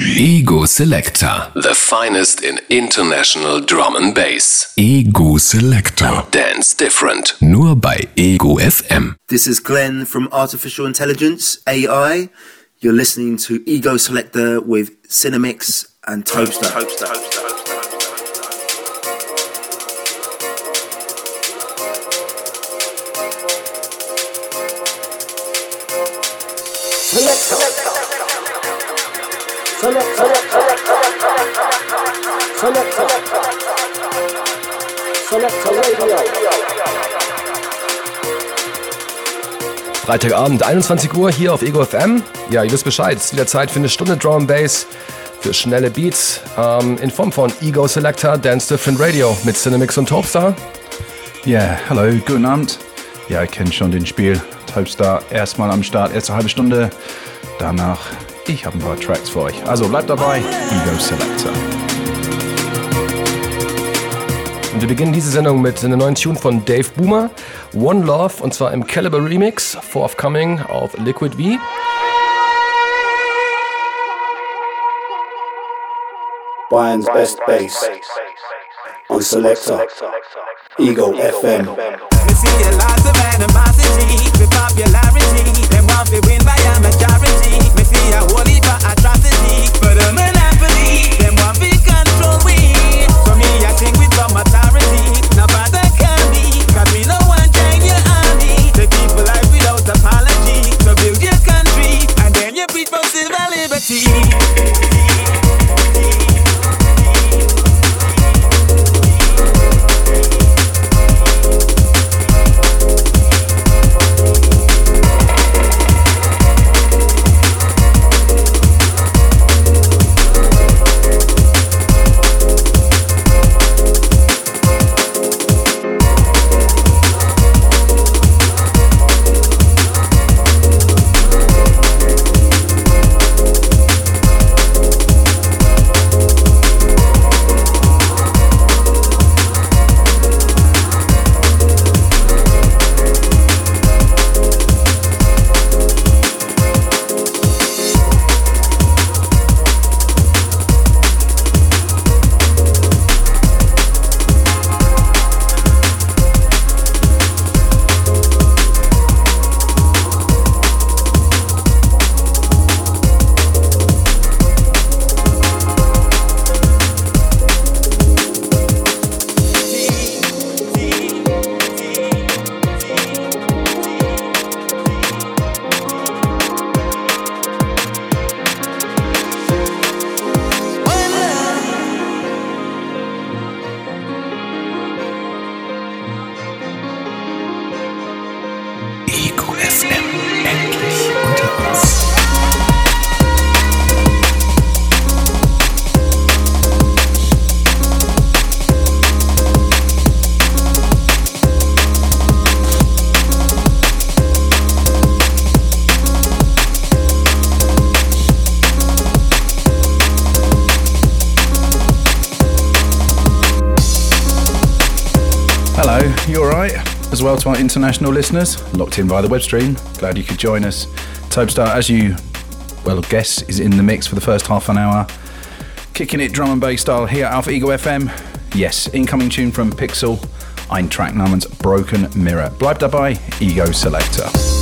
Ego Selector. The finest in international drum and bass. Ego Selector. Dance different. Nur bei Ego FM. This is Glenn from Artificial Intelligence, AI. You're listening to Ego Selector with Cinemix and Toaster. Toaster. Toaster. Freitagabend, 21 Uhr hier auf Ego FM. Ja, ihr wisst Bescheid, es ist wieder Zeit für eine Stunde Drum Bass für schnelle Beats ähm, in Form von Ego Selector Dance Different Radio mit Cinemix und Topstar. Ja, yeah, hallo, guten Abend. Ja, ich kenne schon den Spiel. Topstar erstmal am Start, erste halbe Stunde. Danach, ich habe ein paar Tracks für euch. Also bleibt dabei, Ego Selector. Und wir beginnen diese Sendung mit einer neuen Tune von Dave Boomer, One Love, und zwar im Calibre Remix, forthcoming auf Liquid V. Bayern's best bass on Selector, Ego FM. We see a lot of animosity with popularity. Them want to win by a majority. We see a whole international listeners, locked in via the web stream. Glad you could join us. Topstar, as you well guess, is in the mix for the first half an hour. Kicking it drum and bass style here at Alpha Ego FM. Yes, incoming tune from Pixel, ein Track namens Broken Mirror. Bleibt dabei, Ego Selector.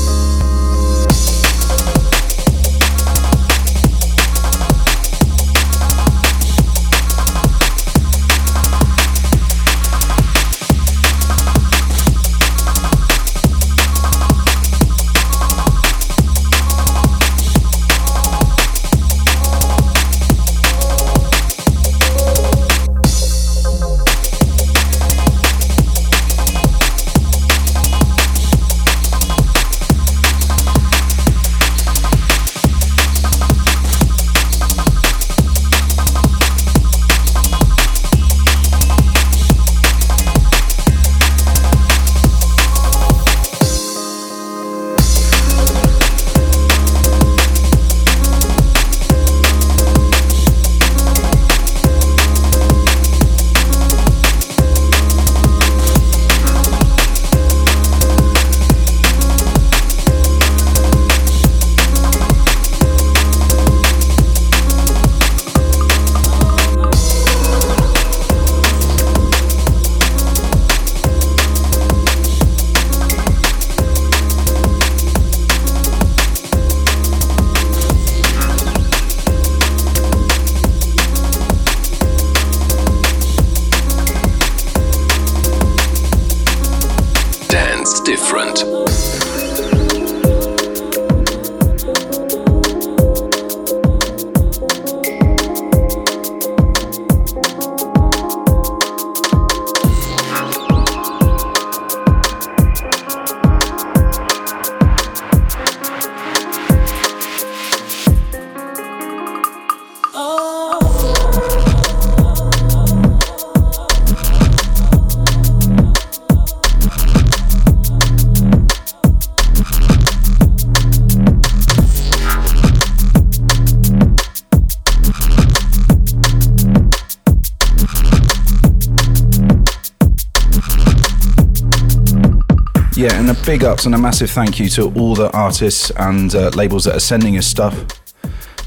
Big ups and a massive thank you to all the artists and uh, labels that are sending us stuff.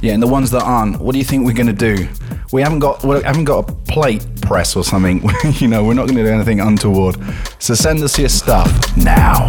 Yeah, and the ones that aren't, what do you think we're going to do? We haven't got we haven't got a plate press or something. you know, we're not going to do anything untoward. So send us your stuff now.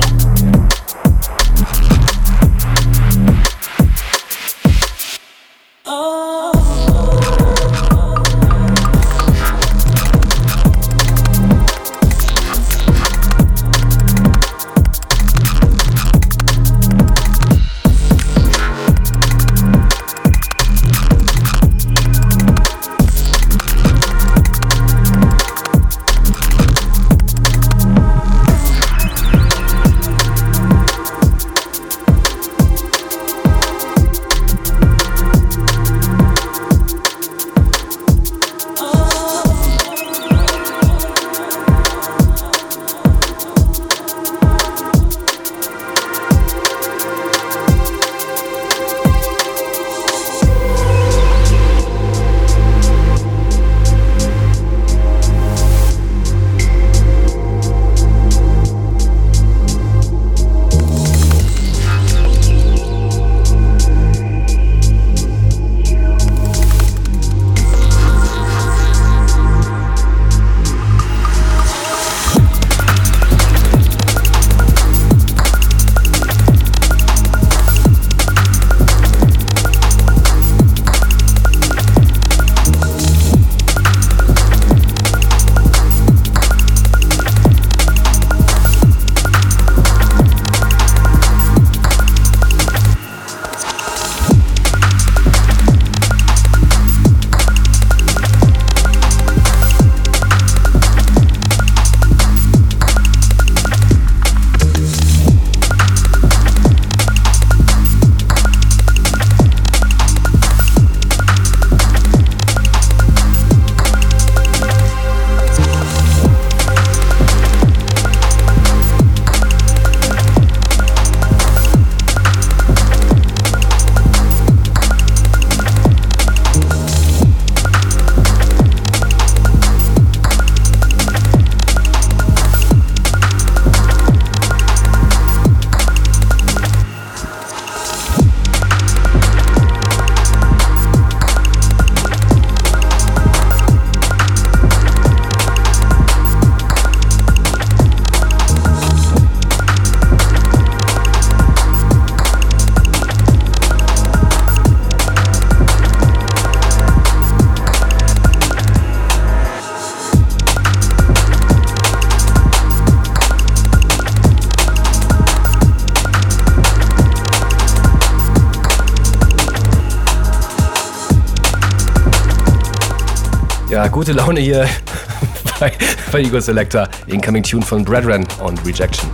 Gute Laune hier bei, bei Ego Selector. Incoming Tune von Brethren und Rejection.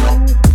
no.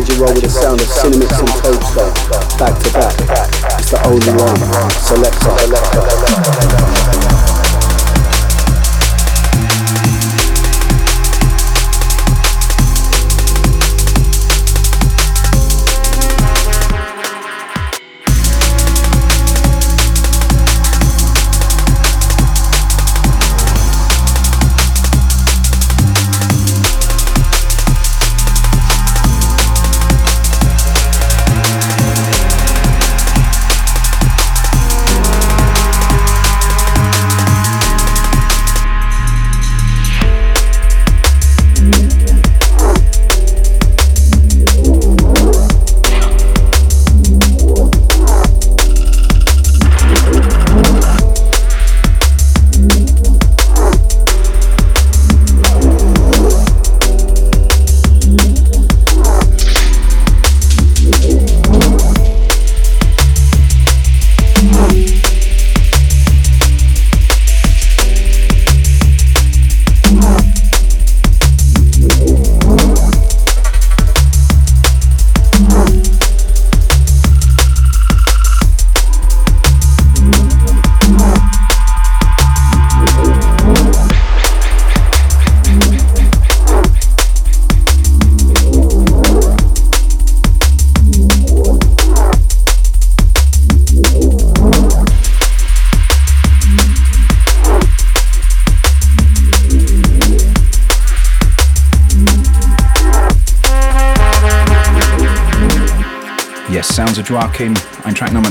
Joachim,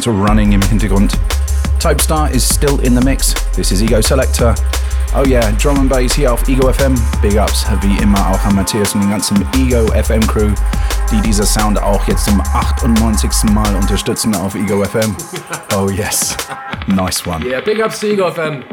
namens Running im Hintergrund. Topestar is still in the mix. This is Ego Selector. Oh yeah, Drum and Bass hier auf Ego FM. Big Ups wie immer auch an Matthias und den ganzen Ego FM Crew, die dieser Sound auch jetzt zum 98. Mal unterstützen auf Ego FM. Oh yes, nice one. Yeah, Big Ups to Ego FM.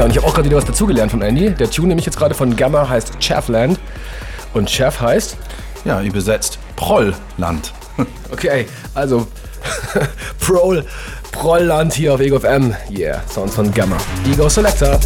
Ja, und ich habe auch gerade wieder was dazugelernt vom Andy. Der Tune nämlich jetzt gerade von Gamma heißt Chaffland. Und Chaff heißt? Ja, übersetzt Prollland. Okay, also Prol, Prollland hier auf Ego FM. Yeah, Sounds von Gamma. Ego Selector.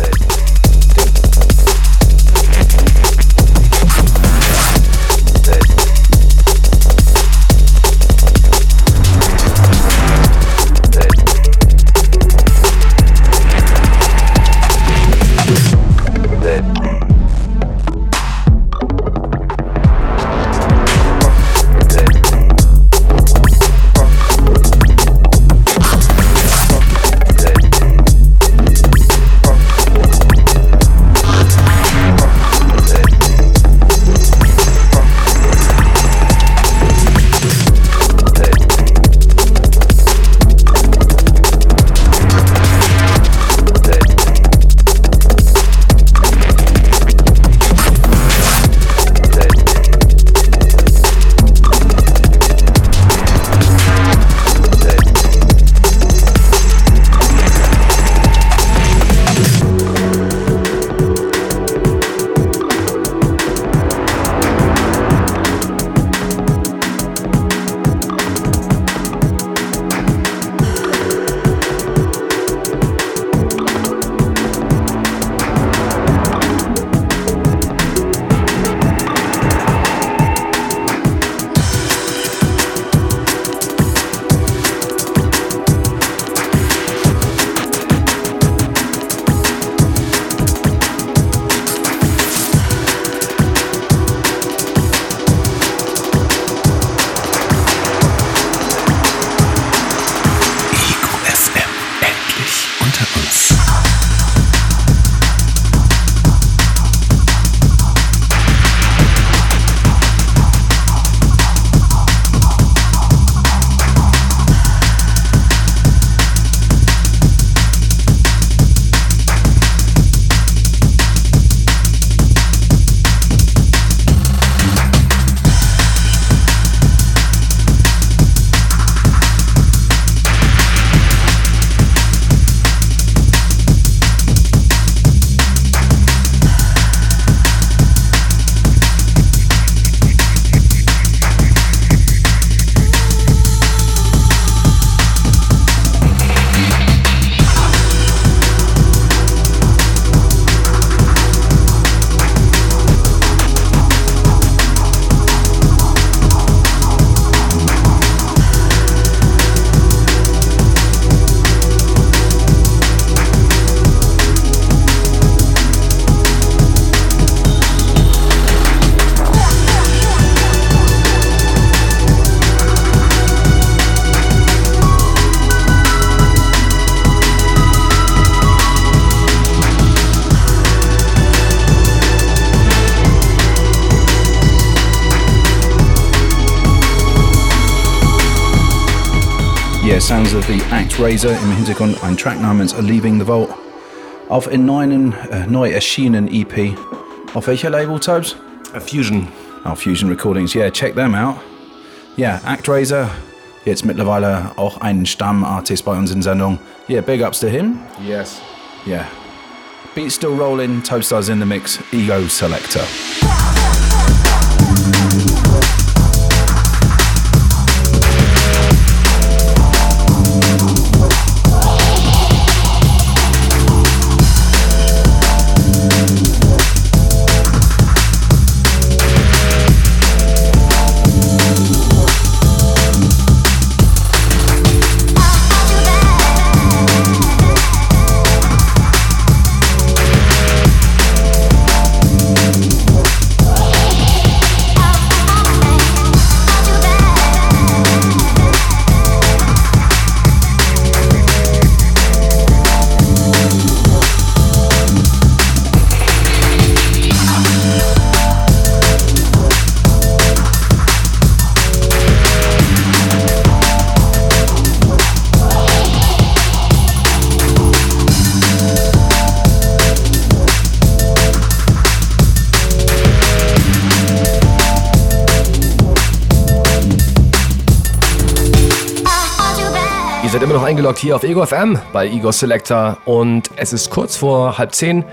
Sounds of the Act Razor im Hintergrund ein Track namens are Leaving the Vault auf in neuen äh, neu erschienenen EP. Auf welcher Label, Tobes? A Fusion. Oh, Fusion Recordings. Yeah, check them out. Yeah, Act Razor. Jetzt mittlerweile auch ein Stammartist bei uns in Sendung. Yeah, big ups to him. Yes. Yeah. Beat still rolling, Toastars in the mix, Ego Selector. Noch eingeloggt hier auf Ego FM bei Ego Selector und es ist kurz vor halb zehn.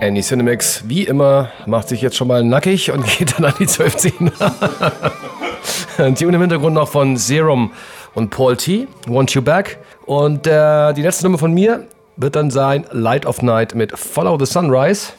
Andy Cinemix, wie immer, macht sich jetzt schon mal nackig und geht dann an die 12 ziehen. Tune im Hintergrund noch von Serum und Paul T. Want You Back. Und äh, die letzte Nummer von mir wird dann sein Light of Night mit Follow the Sunrise.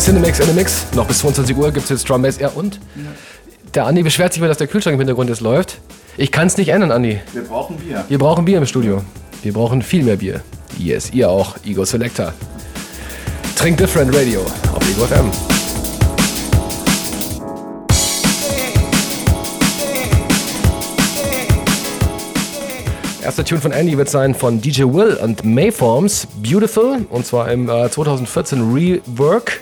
Cinemix in the Mix. Noch bis 22 Uhr gibt es jetzt Drum Bass. Ja, und? Ja. Der Andi beschwert sich immer, dass der Kühlschrank im Hintergrund jetzt läuft. Ich kann es nicht ändern, Andi. Wir brauchen Bier. Wir brauchen Bier im Studio. Wir brauchen viel mehr Bier. Yes, ihr auch. Ego Selector. Trink Different Radio auf Ego FM. Erster Tune von Andy wird sein von DJ Will und Mayforms Beautiful und zwar im äh, 2014 Rework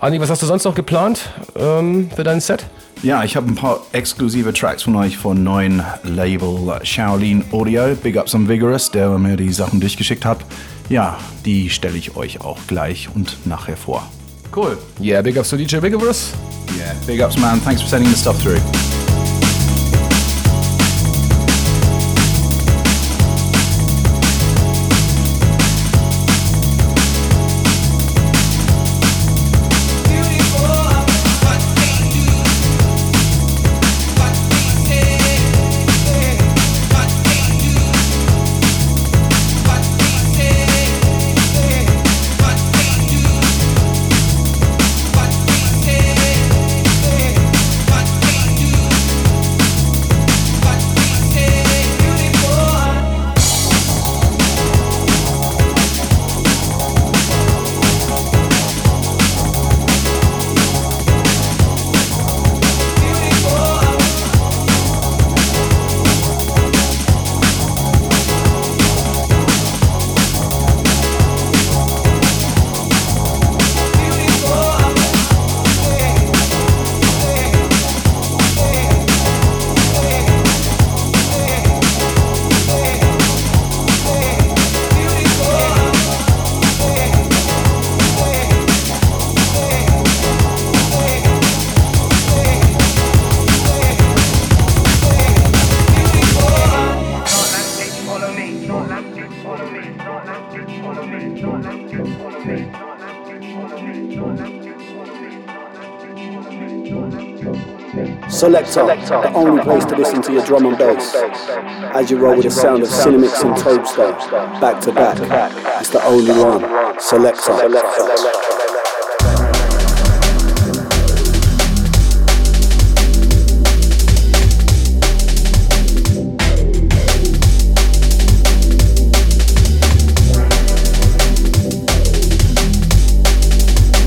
Andi, was hast du sonst noch geplant ähm, für dein Set? Ja, ich habe ein paar exklusive Tracks von euch von neuen Label Shaolin Audio. Big Ups on Vigorous, der mir die Sachen durchgeschickt hat. Ja, die stelle ich euch auch gleich und nachher vor. Cool. Yeah, big ups to DJ Vigorous. Yeah, big ups, man. Thanks for sending the stuff through. Selector, the only place to listen to your drum and bass. As you roll with the sound of Cinemix and Tobster, back to back, it's the only one. Selector.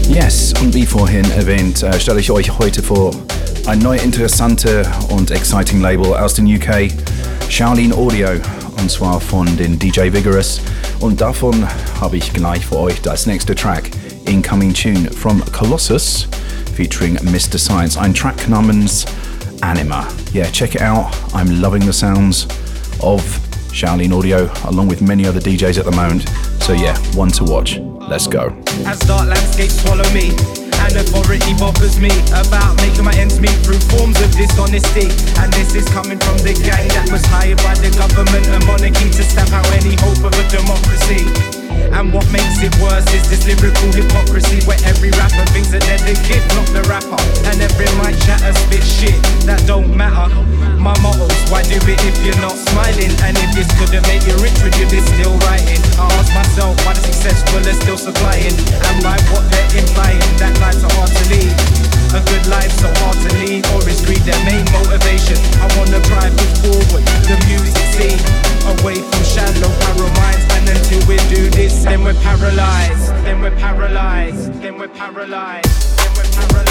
Yes, und wie vorhin erwähnt, äh, uh, stelle ich euch heute vor ein neu interessante und exciting Label aus den UK, Shaolin Audio, und zwar von den DJ Vigorous. Und davon habe ich gleich für euch das nächste Track, Incoming Tune from Colossus, featuring Mr. Science, ein Track namens Anima. Yeah, check it out. I'm loving the sounds of Shaolin Audio, along with many other DJs at the moment. So yeah, one to watch. Let's go. As dark landscapes me and authority bothers me about making my ends meet through forms of dishonesty. And this is coming from the gang that was hired by the government and monarchy to stamp out any hope of a democracy. And what makes it worse is this lyrical hypocrisy where every rapper thinks that they're the kid, not the rapper. And every mic chatter spit shit that don't matter. My motto's why do it if you're not smiling? And if this couldn't make you rich, would you be still writing? I ask myself why the successful are still supplying. And by what they're implying, that lives are hard to lead. A good life so hard to lead, or is greed their main motivation? I wanna drive it forward, the music scene, away from shallow narrow. And until we do this, then we're paralyzed, then we're paralyzed, then we're paralyzed, then we're paralyzed,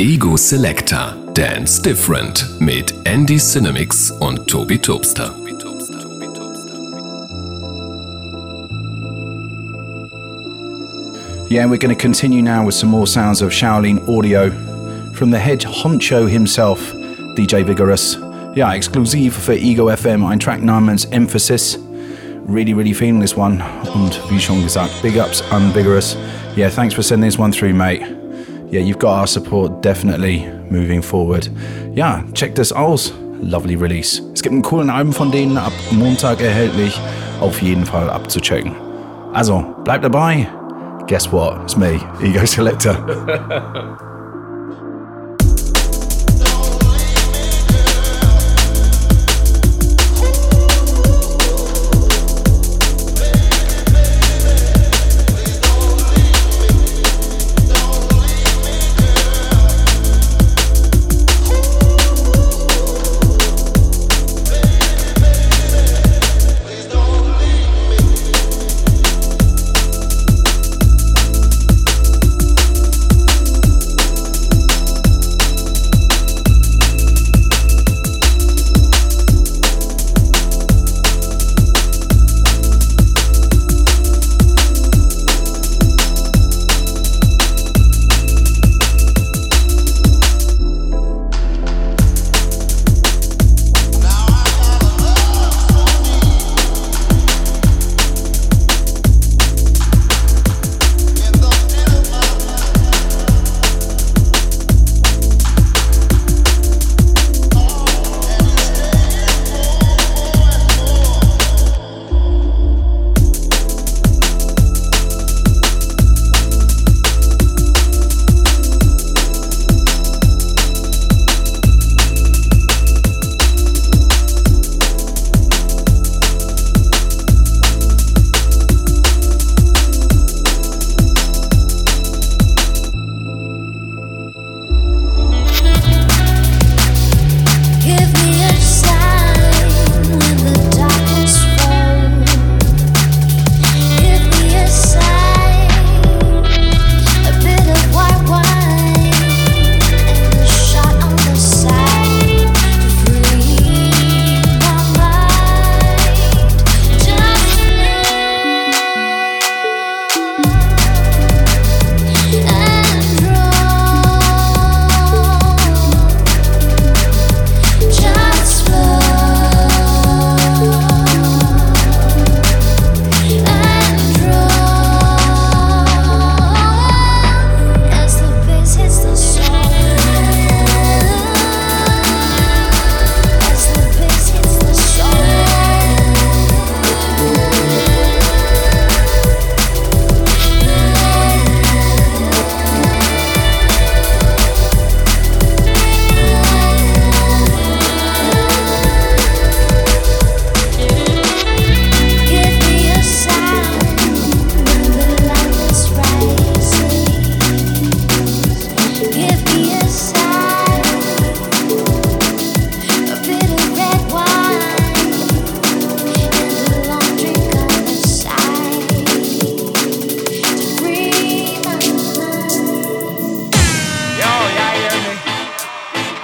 Ego Selector Dance Different mit Andy Cinemix und Tobi Tobster. Yeah, we're going to continue now with some more sounds of Shaolin audio from the head honcho himself, DJ Vigorous. Yeah, exclusive for Ego FM, ein Track namens Emphasis. Really, really feeling this one. Gesagt, big ups and Vigorous. Yeah, thanks for sending this one through, mate. Yeah, you've got our support definitely moving forward. Ja, check das aus. Lovely Release. Es gibt einen coolen Album von denen ab Montag erhältlich. Auf jeden Fall abzuchecken. Also, bleibt dabei. Guess what? It's me, Ego Selector.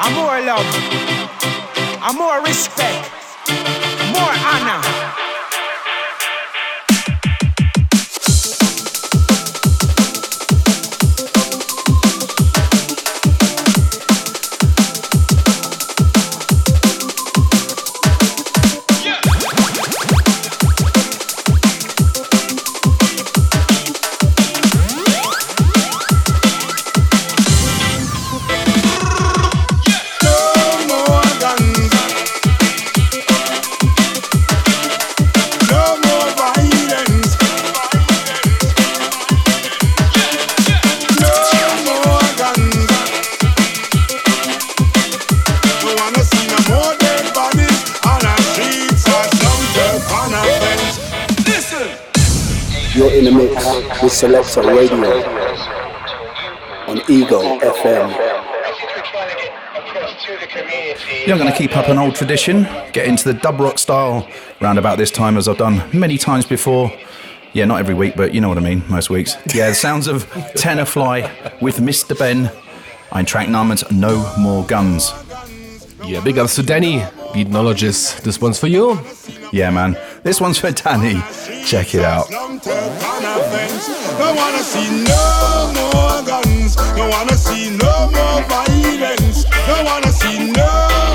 and more love, and more respect, more honor. Selector Radio on Ego FM. Yeah, I'm going to keep up an old tradition, get into the dub rock style round about this time as I've done many times before. Yeah, not every week, but you know what I mean, most weeks. Yeah, the sounds of Tenor Fly with Mr. Benn and track numbers No More Guns. Yeah, big ups to Danny, beat knowledges. This one's for you. Yeah, man. This one's for Danny. Check it out. Wanna see no more guns. Wanna see no more violence. Wanna see no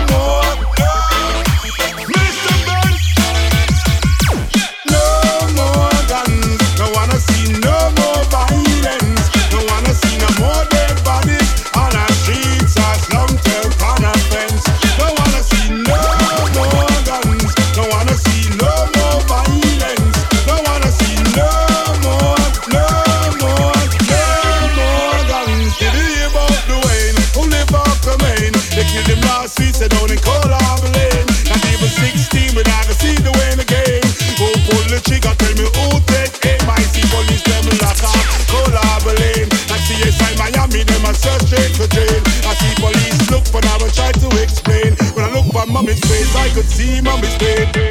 mommy's face, I could see mommy's face.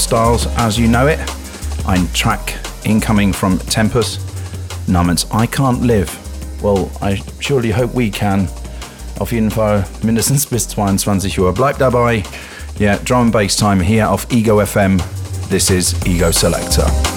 styles as you know it. Ein track incoming from Tempus. Namens I Can't Live. Well, I surely hope we can. Auf jeden Fall mindestens bis 22 Uhr. Bleibt dabei. Yeah, drum and bass time here off Ego FM. This is Ego Selector.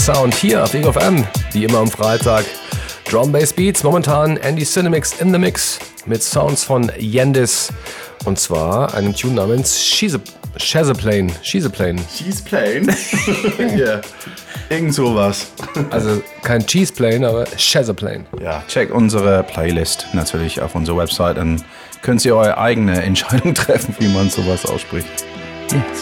Sound hier auf Ego FM, wie immer am Freitag. Drum Bass Beats, momentan Andy Cinemix in the Mix mit Sounds von Yendis. Und zwar einem Tune namens She's a, She's a Plane. She's a Plane. Cheese Plane? ja, irgend sowas. Also kein Cheese Plane, aber She's a Plane. Ja, check unsere Playlist natürlich auf unserer Website, dann könnt ihr eure eigene Entscheidung treffen, wie man sowas ausspricht. Yes.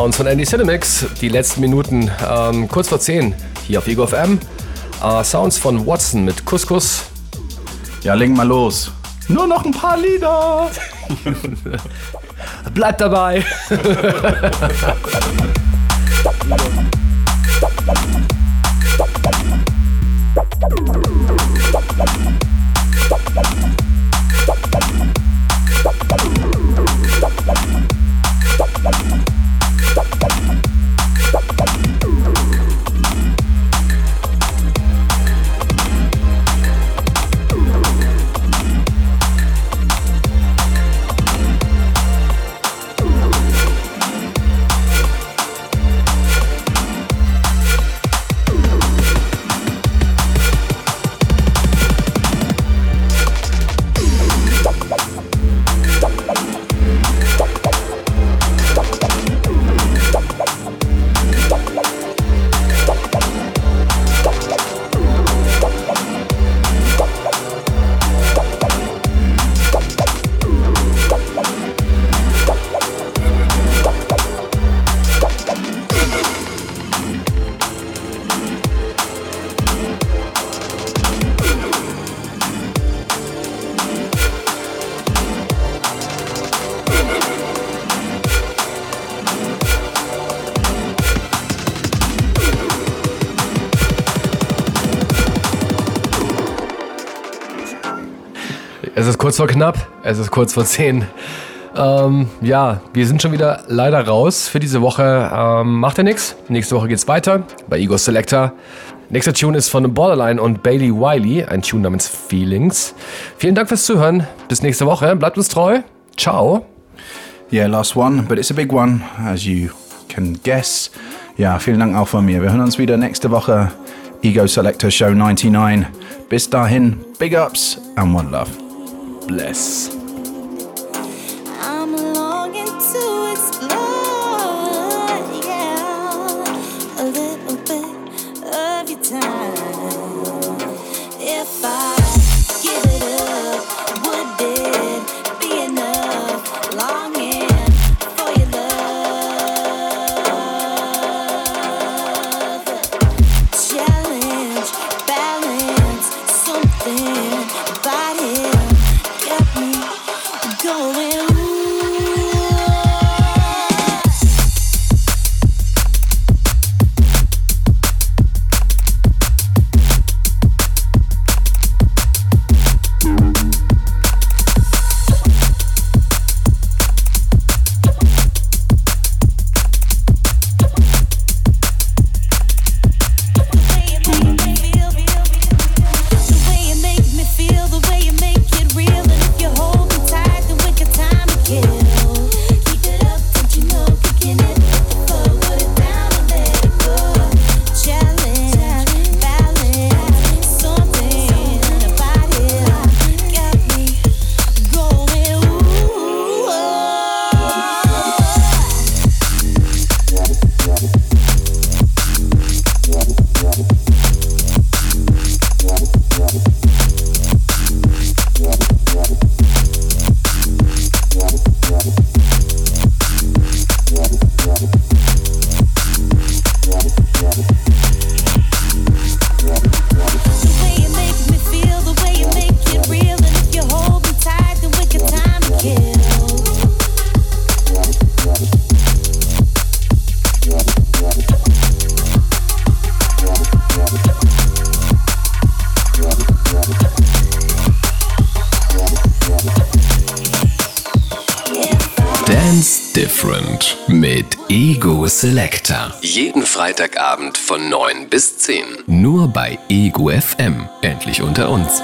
Sounds von Andy Cinemix. Die letzten Minuten, ähm, kurz vor 10, hier auf Ego FM. Äh, Sounds von Watson mit Couscous. Ja, leg mal los. Nur noch ein paar Lieder. Bleibt dabei. kurz vor knapp, es ist kurz vor zehn. Ähm, ja, wir sind schon wieder leider raus für diese Woche. Ähm, macht ja nichts. Nächste Woche geht's weiter bei Ego Selector. Nächster Tune ist von Borderline und Bailey Wiley, ein Tune namens Feelings. Vielen Dank fürs Zuhören. Bis nächste Woche. Bleibt uns treu. Ciao. Yeah, last one, but it's a big one, as you can guess. Ja, vielen Dank auch von mir. Wir hören uns wieder nächste Woche. Ego Selector Show 99. Bis dahin, big ups and one love. Bless. Different mit Ego Selector. Jeden Freitagabend von 9 bis 10. Nur bei Ego FM. Endlich unter uns.